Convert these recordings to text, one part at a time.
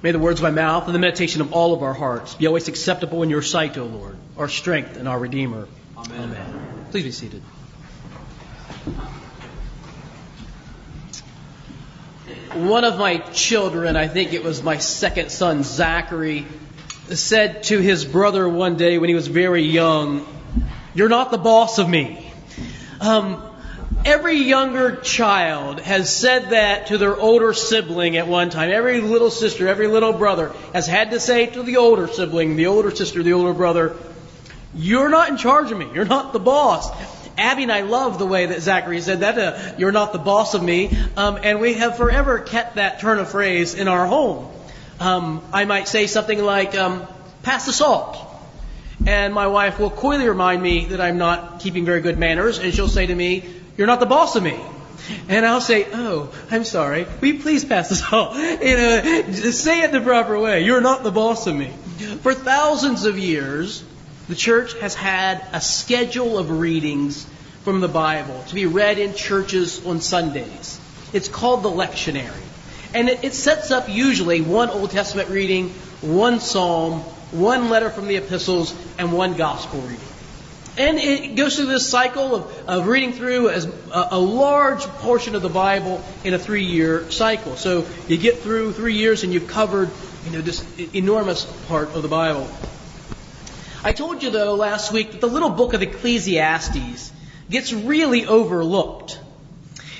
May the words of my mouth and the meditation of all of our hearts be always acceptable in your sight, O Lord, our strength and our Redeemer. Amen. Amen. Please be seated. One of my children, I think it was my second son, Zachary, said to his brother one day when he was very young, You're not the boss of me. Um, every younger child has said that to their older sibling at one time. Every little sister, every little brother has had to say to the older sibling, the older sister, the older brother, You're not in charge of me. You're not the boss. Abby and I love the way that Zachary said that. Uh, You're not the boss of me. Um, and we have forever kept that turn of phrase in our home. Um, I might say something like, um, Pass the salt. And my wife will coyly remind me that I'm not keeping very good manners, and she'll say to me, You're not the boss of me. And I'll say, Oh, I'm sorry. Will you please pass this on? You know, say it the proper way. You're not the boss of me. For thousands of years, the church has had a schedule of readings from the Bible to be read in churches on Sundays. It's called the lectionary. And it, it sets up usually one Old Testament reading, one psalm, one letter from the epistles, and one gospel reading. And it goes through this cycle of, of reading through as a, a large portion of the Bible in a three year cycle. So you get through three years and you've covered you know, this enormous part of the Bible. I told you, though, last week that the little book of Ecclesiastes gets really overlooked.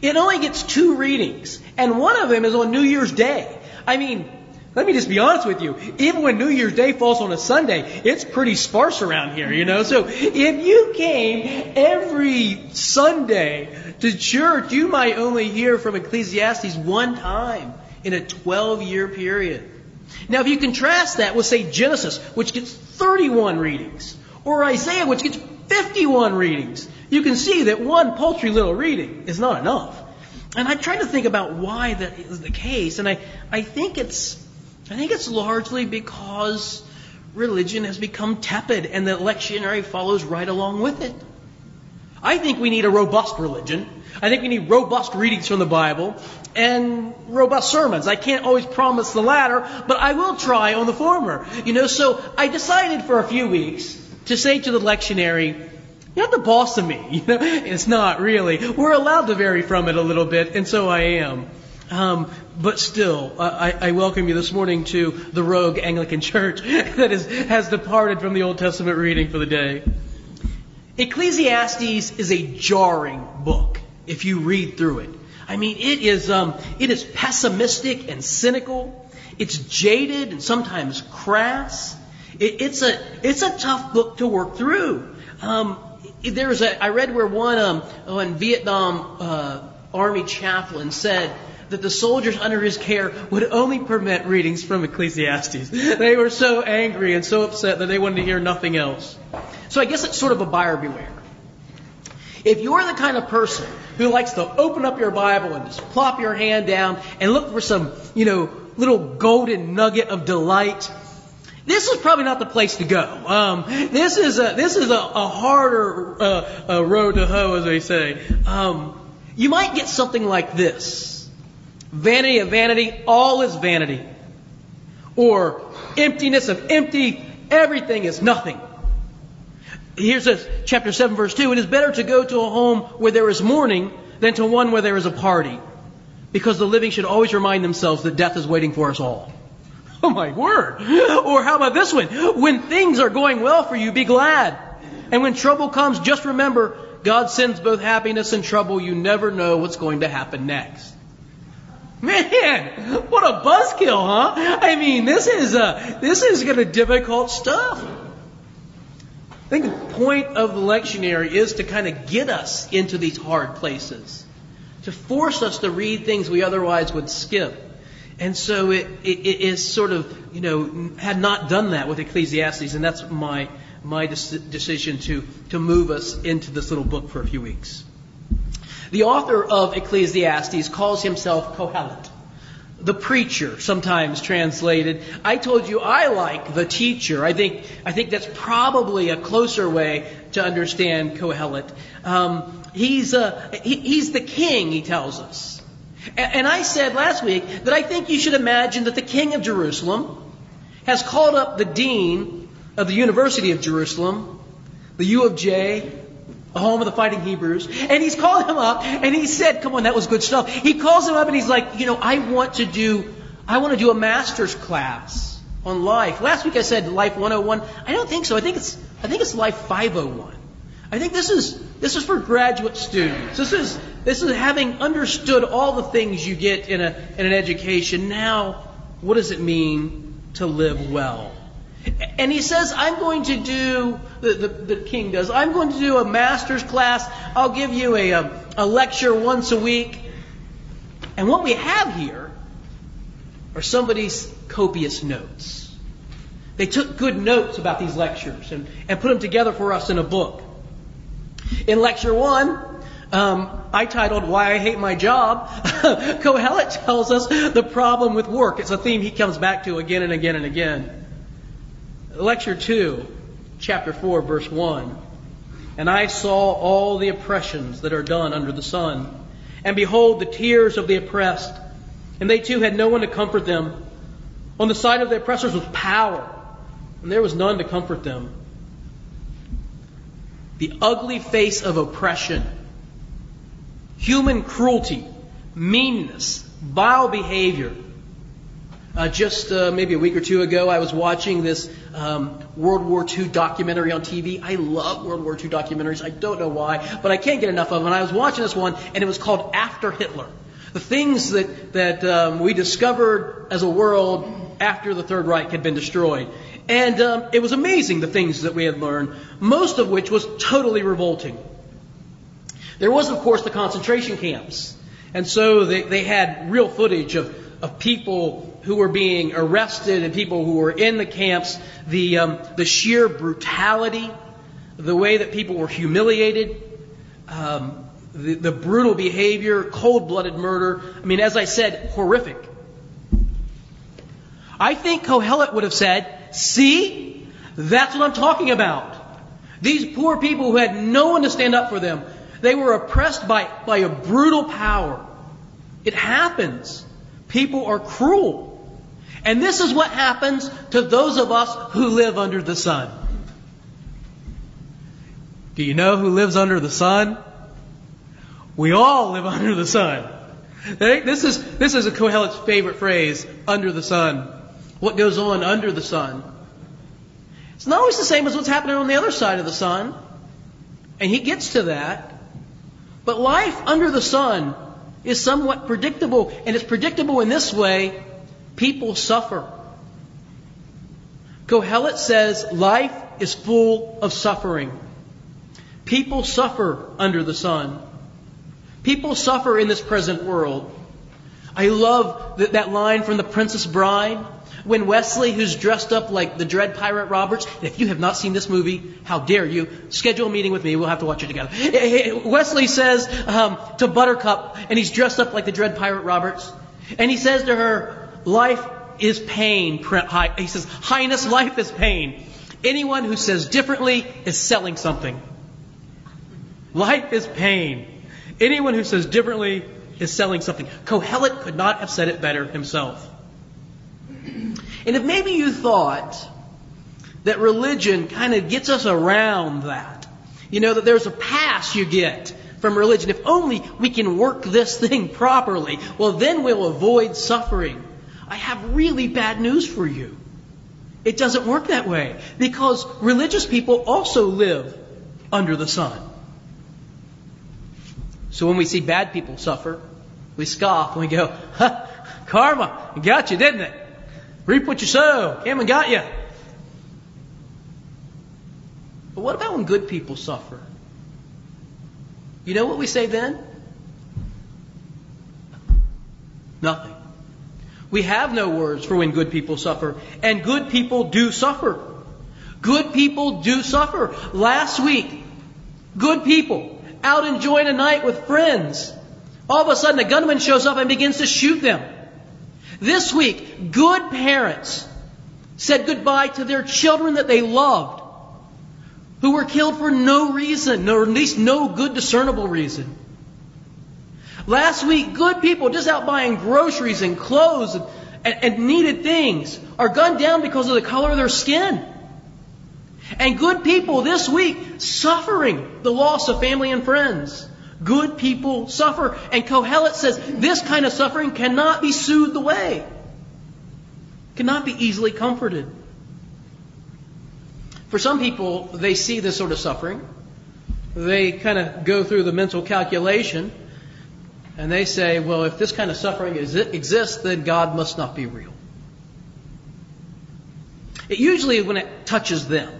It only gets two readings, and one of them is on New Year's Day. I mean, let me just be honest with you. Even when New Year's Day falls on a Sunday, it's pretty sparse around here, you know. So if you came every Sunday to church, you might only hear from Ecclesiastes one time in a 12 year period. Now, if you contrast that with, say, Genesis, which gets 31 readings, or Isaiah, which gets 51 readings, you can see that one paltry little reading is not enough. And I tried to think about why that is the case, and I, I think it's I think it's largely because religion has become tepid and the lectionary follows right along with it. I think we need a robust religion. I think we need robust readings from the Bible and robust sermons. I can't always promise the latter, but I will try on the former. You know, so I decided for a few weeks to say to the lectionary, you're not the boss of me. You know, it's not really. We're allowed to vary from it a little bit, and so I am. Um, but still, I, I, welcome you this morning to the rogue Anglican Church that is, has departed from the Old Testament reading for the day. Ecclesiastes is a jarring book if you read through it. I mean, it is um, it is pessimistic and cynical. It's jaded and sometimes crass. It, it's a it's a tough book to work through. Um, there's a I read where one um, one Vietnam uh, Army chaplain said that the soldiers under his care would only permit readings from Ecclesiastes. They were so angry and so upset that they wanted to hear nothing else. So I guess it's sort of a buyer beware. If you're the kind of person who likes to open up your Bible and just plop your hand down and look for some, you know, little golden nugget of delight, this is probably not the place to go. Um, this is a this is a, a harder uh, a road to hoe, as they say. Um, you might get something like this. Vanity of vanity, all is vanity. Or emptiness of empty, everything is nothing. Here's a, chapter 7, verse 2. It is better to go to a home where there is mourning than to one where there is a party. Because the living should always remind themselves that death is waiting for us all. Oh my word. Or how about this one? When things are going well for you, be glad. And when trouble comes, just remember God sends both happiness and trouble. You never know what's going to happen next. Man, what a buzzkill, huh? I mean, this is uh, this is kind of difficult stuff. I think the point of the lectionary is to kind of get us into these hard places, to force us to read things we otherwise would skip. And so it, it, it is sort of, you know, had not done that with Ecclesiastes, and that's my my decision to to move us into this little book for a few weeks. The author of Ecclesiastes calls himself Kohelet. The preacher, sometimes translated. I told you I like the teacher. I think, I think that's probably a closer way to understand Kohelet. Um, he's, uh, he, he's the king, he tells us. And I said last week that I think you should imagine that the king of Jerusalem has called up the dean of the University of Jerusalem, the U of J, the home of the fighting Hebrews, and he's called him up and he said, come on, that was good stuff. He calls him up and he's like, you know, I want to do, I want to do a master's class on life. Last week I said life 101. I don't think so. I think it's, I think it's life 501. I think this is, this is for graduate students. This is, this is having understood all the things you get in, a, in an education. Now, what does it mean to live well? And he says, I'm going to do, the, the, the, king does, I'm going to do a master's class. I'll give you a, a, a lecture once a week. And what we have here are somebody's copious notes. They took good notes about these lectures and, and put them together for us in a book. In lecture one, um, I titled Why I Hate My Job. Kohelet tells us the problem with work. It's a theme he comes back to again and again and again. Lecture 2, chapter 4, verse 1. And I saw all the oppressions that are done under the sun. And behold, the tears of the oppressed. And they too had no one to comfort them. On the side of the oppressors was power, and there was none to comfort them. The ugly face of oppression, human cruelty, meanness, vile behavior. Uh, just uh, maybe a week or two ago, I was watching this um, World War II documentary on TV. I love World War II documentaries. I don't know why, but I can't get enough of them. And I was watching this one, and it was called After Hitler. The things that, that um, we discovered as a world after the Third Reich had been destroyed. And um, it was amazing the things that we had learned, most of which was totally revolting. There was, of course, the concentration camps. And so they, they had real footage of, of people who were being arrested and people who were in the camps, the, um, the sheer brutality, the way that people were humiliated, um, the, the brutal behavior, cold blooded murder. I mean, as I said, horrific. I think Kohelet would have said, See? That's what I'm talking about. These poor people who had no one to stand up for them, they were oppressed by, by a brutal power. It happens. People are cruel. And this is what happens to those of us who live under the sun. Do you know who lives under the sun? We all live under the sun. This is, this is a Kohelet's favorite phrase, under the sun. What goes on under the sun? It's not always the same as what's happening on the other side of the sun. And he gets to that. But life under the sun is somewhat predictable. And it's predictable in this way people suffer. Kohelet says life is full of suffering. People suffer under the sun. People suffer in this present world. I love that, that line from The Princess Bride when Westley, who's dressed up like the Dread Pirate Roberts, and if you have not seen this movie, how dare you, schedule a meeting with me, we'll have to watch it together. Westley says um, to Buttercup, and he's dressed up like the Dread Pirate Roberts, and he says to her, Life is pain. He says, Highness, life is pain. Anyone who says differently is selling something. Life is pain. Anyone who says differently is selling something. Kohelet could not have said it better himself. And if maybe you thought that religion kind of gets us around that, you know, that there's a pass you get from religion. If only we can work this thing properly, well, then we'll avoid suffering. I have really bad news for you. It doesn't work that way because religious people also live under the sun. So when we see bad people suffer, we scoff and we go, ha, karma, got you, didn't it? Reap what you sow. Came and got you. But what about when good people suffer? You know what we say then? Nothing. We have no words for when good people suffer. And good people do suffer. Good people do suffer. Last week, good people out enjoying a night with friends. All of a sudden, a gunman shows up and begins to shoot them. This week, good parents said goodbye to their children that they loved, who were killed for no reason, or at least no good discernible reason. Last week, good people just out buying groceries and clothes and, and, and needed things are gunned down because of the color of their skin. And good people this week suffering the loss of family and friends. Good people suffer. And Kohelet says this kind of suffering cannot be soothed away, cannot be easily comforted. For some people, they see this sort of suffering. They kind of go through the mental calculation and they say, well, if this kind of suffering exists, then God must not be real. It usually, when it touches them,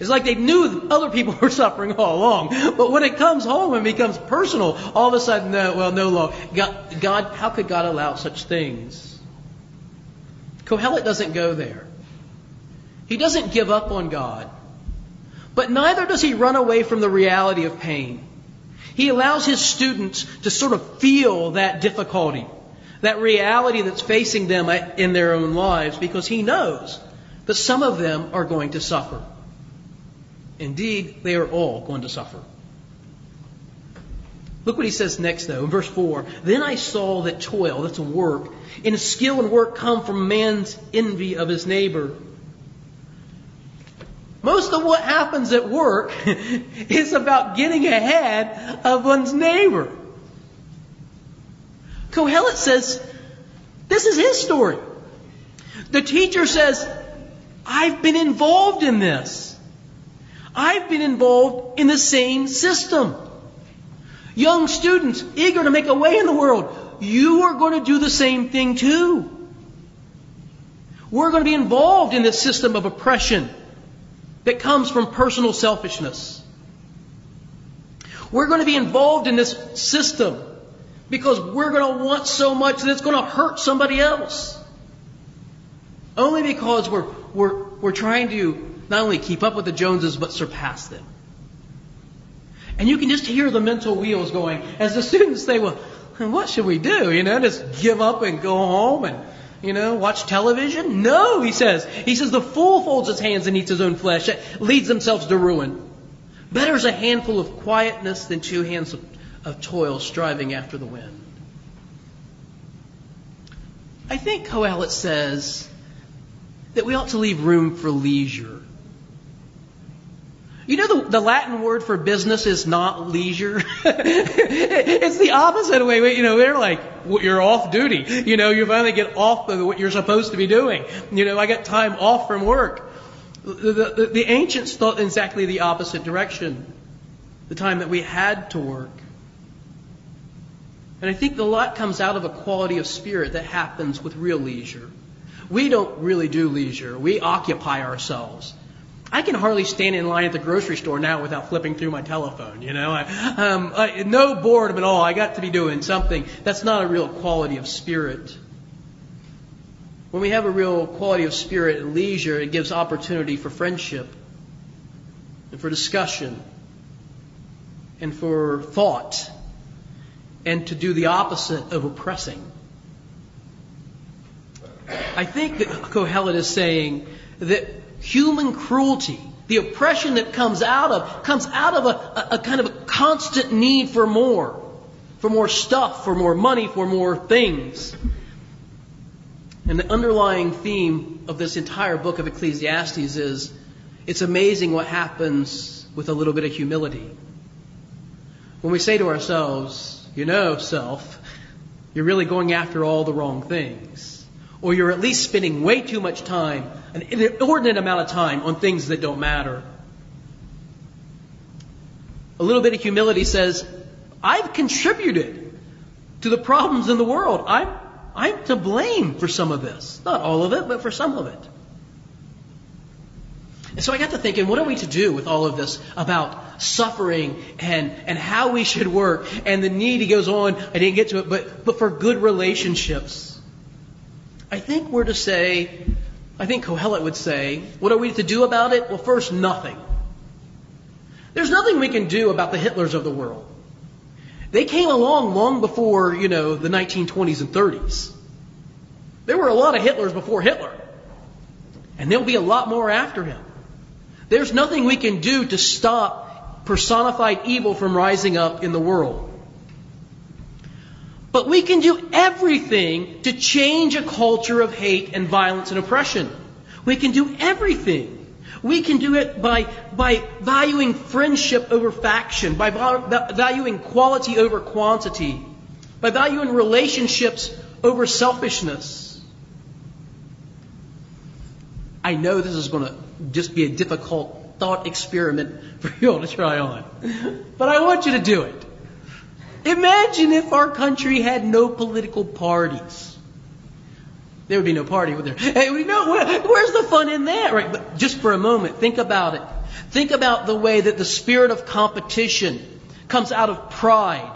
it's like they knew other people were suffering all along. But when it comes home and becomes personal, all of a sudden, no, well, no longer. God, God, how could God allow such things? Kohelet doesn't go there. He doesn't give up on God. But neither does he run away from the reality of pain. He allows his students to sort of feel that difficulty, that reality that's facing them uh, in their own lives, because he knows that some of them are going to suffer. Indeed, they are all going to suffer. Look what he says next, though, in verse 4. Then I saw that toil, that's a work, and skill and work come from man's envy of his neighbor. Most of what happens at work is about getting ahead of one's neighbor. Kohelet says, this is his story. The teacher says, I've been involved in this. I've been involved in the same system. Young students eager to make a way in the world, you are going to do the same thing too. We're going to be involved in this system of oppression that comes from personal selfishness. We're going to be involved in this system because we're going to want so much that it's going to hurt somebody else. Only because we're, we're, we're trying to not only keep up with the Joneses, but surpass them. And you can just hear the mental wheels going as the students say, well, what should we do? You know, just give up and go home and, you know, watch television? No, he says. He says the fool folds his hands and eats his own flesh, leads themselves to ruin. Better is a handful of quietness than two hands of, of toil striving after the wind. I think Kohelet says that we ought to leave room for leisure. You know, the, the, Latin word for business is not leisure. it's the opposite way. You know, they're like, you're off duty. You know, you finally get off of what you're supposed to be doing. You know, I got time off from work. The, the, the ancients thought in exactly the opposite direction. The time that we had to work. And I think the lot comes out of a quality of spirit that happens with real leisure. We don't really do leisure. We occupy ourselves. I can hardly stand in line at the grocery store now without flipping through my telephone. You know, I, um, I, no boredom at all. I got to be doing something. That's not a real quality of spirit. When we have a real quality of spirit and leisure, it gives opportunity for friendship and for discussion and for thought and to do the opposite of oppressing. I think that Kohelet is saying that human cruelty, the oppression that comes out of, comes out of a, a, a kind of a constant need for more, for more stuff, for more money, for more things. And the underlying theme of this entire book of Ecclesiastes is it's amazing what happens with a little bit of humility. When we say to ourselves, you know, self, you're really going after all the wrong things or you're at least spending way too much time, an inordinate amount of time, on things that don't matter. A little bit of humility says, I've contributed to the problems in the world. I'm, I'm to blame for some of this. Not all of it, but for some of it. And so I got to thinking, what are we to do with all of this about suffering and, and how we should work and the need, he goes on, I didn't get to it, but, but for good relationships. I think we're to say, I think Kohelet would say, what are we to do about it? Well, first, nothing. There's nothing we can do about the Hitlers of the world. They came along long before, you know, the 1920s and 30s. There were a lot of Hitlers before Hitler. And there'll be a lot more after him. There's nothing we can do to stop personified evil from rising up in the world. But we can do everything to change a culture of hate and violence and oppression. We can do everything. We can do it by, by valuing friendship over faction, by valuing quality over quantity, by valuing relationships over selfishness. I know this is going to just be a difficult thought experiment for you all to try on, but I want you to do it. Imagine if our country had no political parties. There would be no party, would there? Hey, we know where's the fun in that, right? But just for a moment, think about it. Think about the way that the spirit of competition comes out of pride,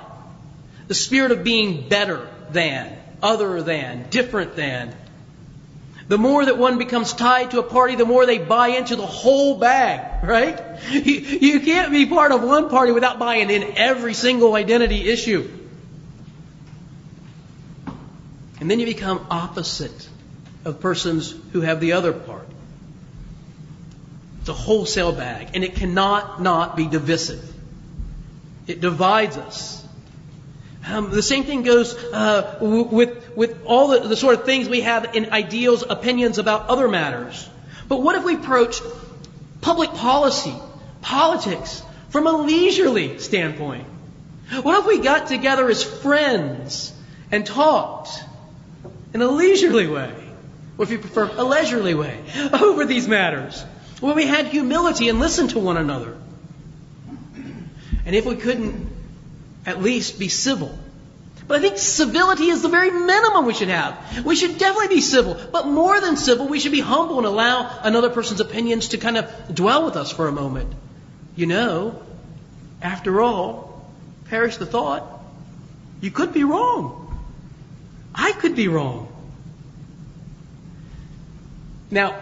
the spirit of being better than, other than, different than. The more that one becomes tied to a party, the more they buy into the whole bag, right? You, you can't be part of one party without buying in every single identity issue. And then you become opposite of persons who have the other part. It's a wholesale bag, and it cannot not be divisive. It divides us. Um, the same thing goes uh, with, with all the, the sort of things we have in ideals, opinions about other matters. But what if we approach public policy, politics, from a leisurely standpoint? What if we got together as friends and talked in a leisurely way, or if you prefer, a leisurely way, over these matters, where we had humility and listened to one another. And if we couldn't at least be civil. But I think civility is the very minimum we should have. We should definitely be civil. But more than civil, we should be humble and allow another person's opinions to kind of dwell with us for a moment. You know, after all, perish the thought, you could be wrong. I could be wrong. Now,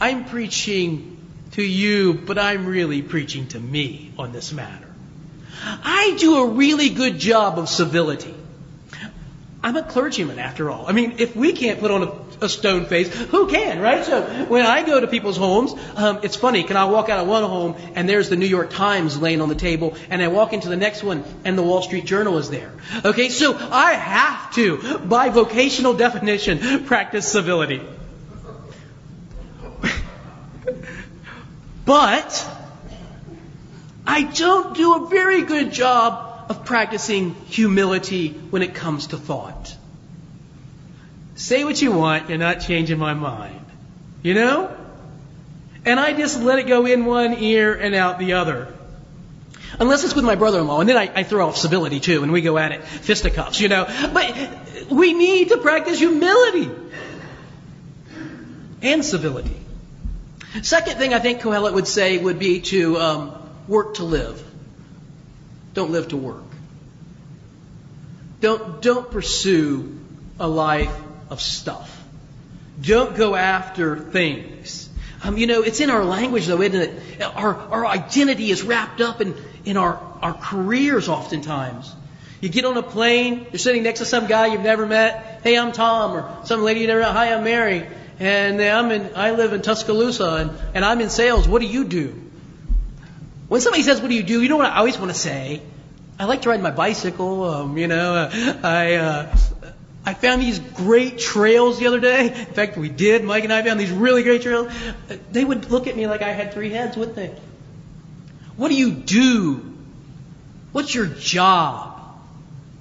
I'm preaching to you, but I'm really preaching to me on this matter. I do a really good job of civility. I'm a clergyman after all. I mean, if we can't put on a, a stone face, who can, right? So when I go to people's homes, um, it's funny. Can I walk out of one home and there's the New York Times laying on the table, and I walk into the next one and the Wall Street Journal is there. Okay, so I have to, by vocational definition, practice civility. but I don't do a very good job of practicing humility when it comes to thought. Say what you want, you're not changing my mind. You know? And I just let it go in one ear and out the other. Unless it's with my brother-in-law, and then I, I throw off civility too, and we go at it fisticuffs, you know. But we need to practice humility and civility. Second thing I think Kohelet would say would be to um, work to live. Don't live to work. Don't, don't pursue a life of stuff. Don't go after things. Um, you know, it's in our language though, isn't it? Our, our identity is wrapped up in, in our, our careers oftentimes. You get on a plane, you're sitting next to some guy you've never met. Hey, I'm Tom, or some lady you never met. Hi, I'm Mary. And I'm in, I live in Tuscaloosa and, and I'm in sales. What do you do? When somebody says, what do you do? You know what I always want to say? I like to ride my bicycle. Um, you know, uh, I, uh, I found these great trails the other day. In fact, we did. Mike and I found these really great trails. They would look at me like I had three heads, wouldn't they? What do you do? What's your job?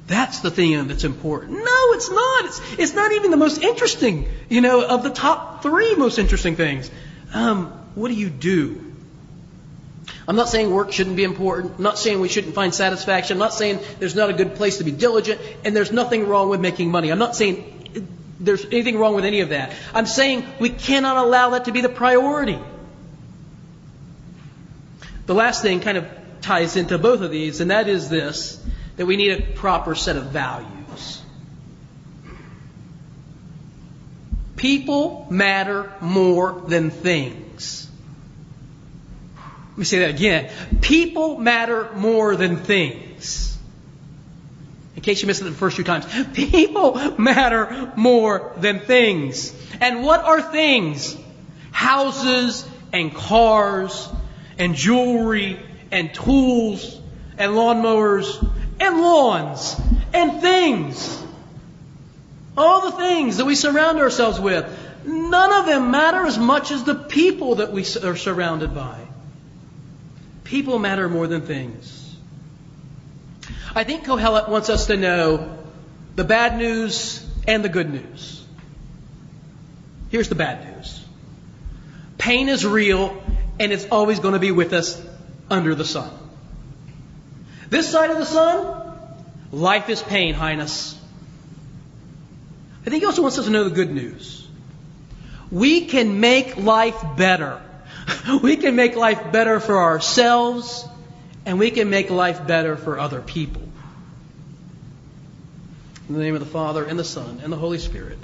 That's the thing that's important. No, it's not. It's, it's not even the most interesting, you know, of the top three most interesting things. Um, what do you do? I'm not saying work shouldn't be important. I'm not saying we shouldn't find satisfaction. I'm not saying there's not a good place to be diligent and there's nothing wrong with making money. I'm not saying there's anything wrong with any of that. I'm saying we cannot allow that to be the priority. The last thing kind of ties into both of these, and that is this that we need a proper set of values. People matter more than things. Let me say that again. People matter more than things. In case you missed it the first few times. People matter more than things. And what are things? Houses and cars and jewelry and tools and lawnmowers and lawns and things. all the things that we surround ourselves with, none of them matter as much as the people that we are surrounded by. People matter more than things. I think Kohelet wants us to know the bad news and the good news. Here's the bad news. Pain is real and it's always going to be with us under the sun. This side of the sun, life is pain, Highness. I think he also wants us to know the good news. We can make life better. We can make life better for ourselves and we can make life better for other people. In the name of the Father, and the Son, and the Holy Spirit.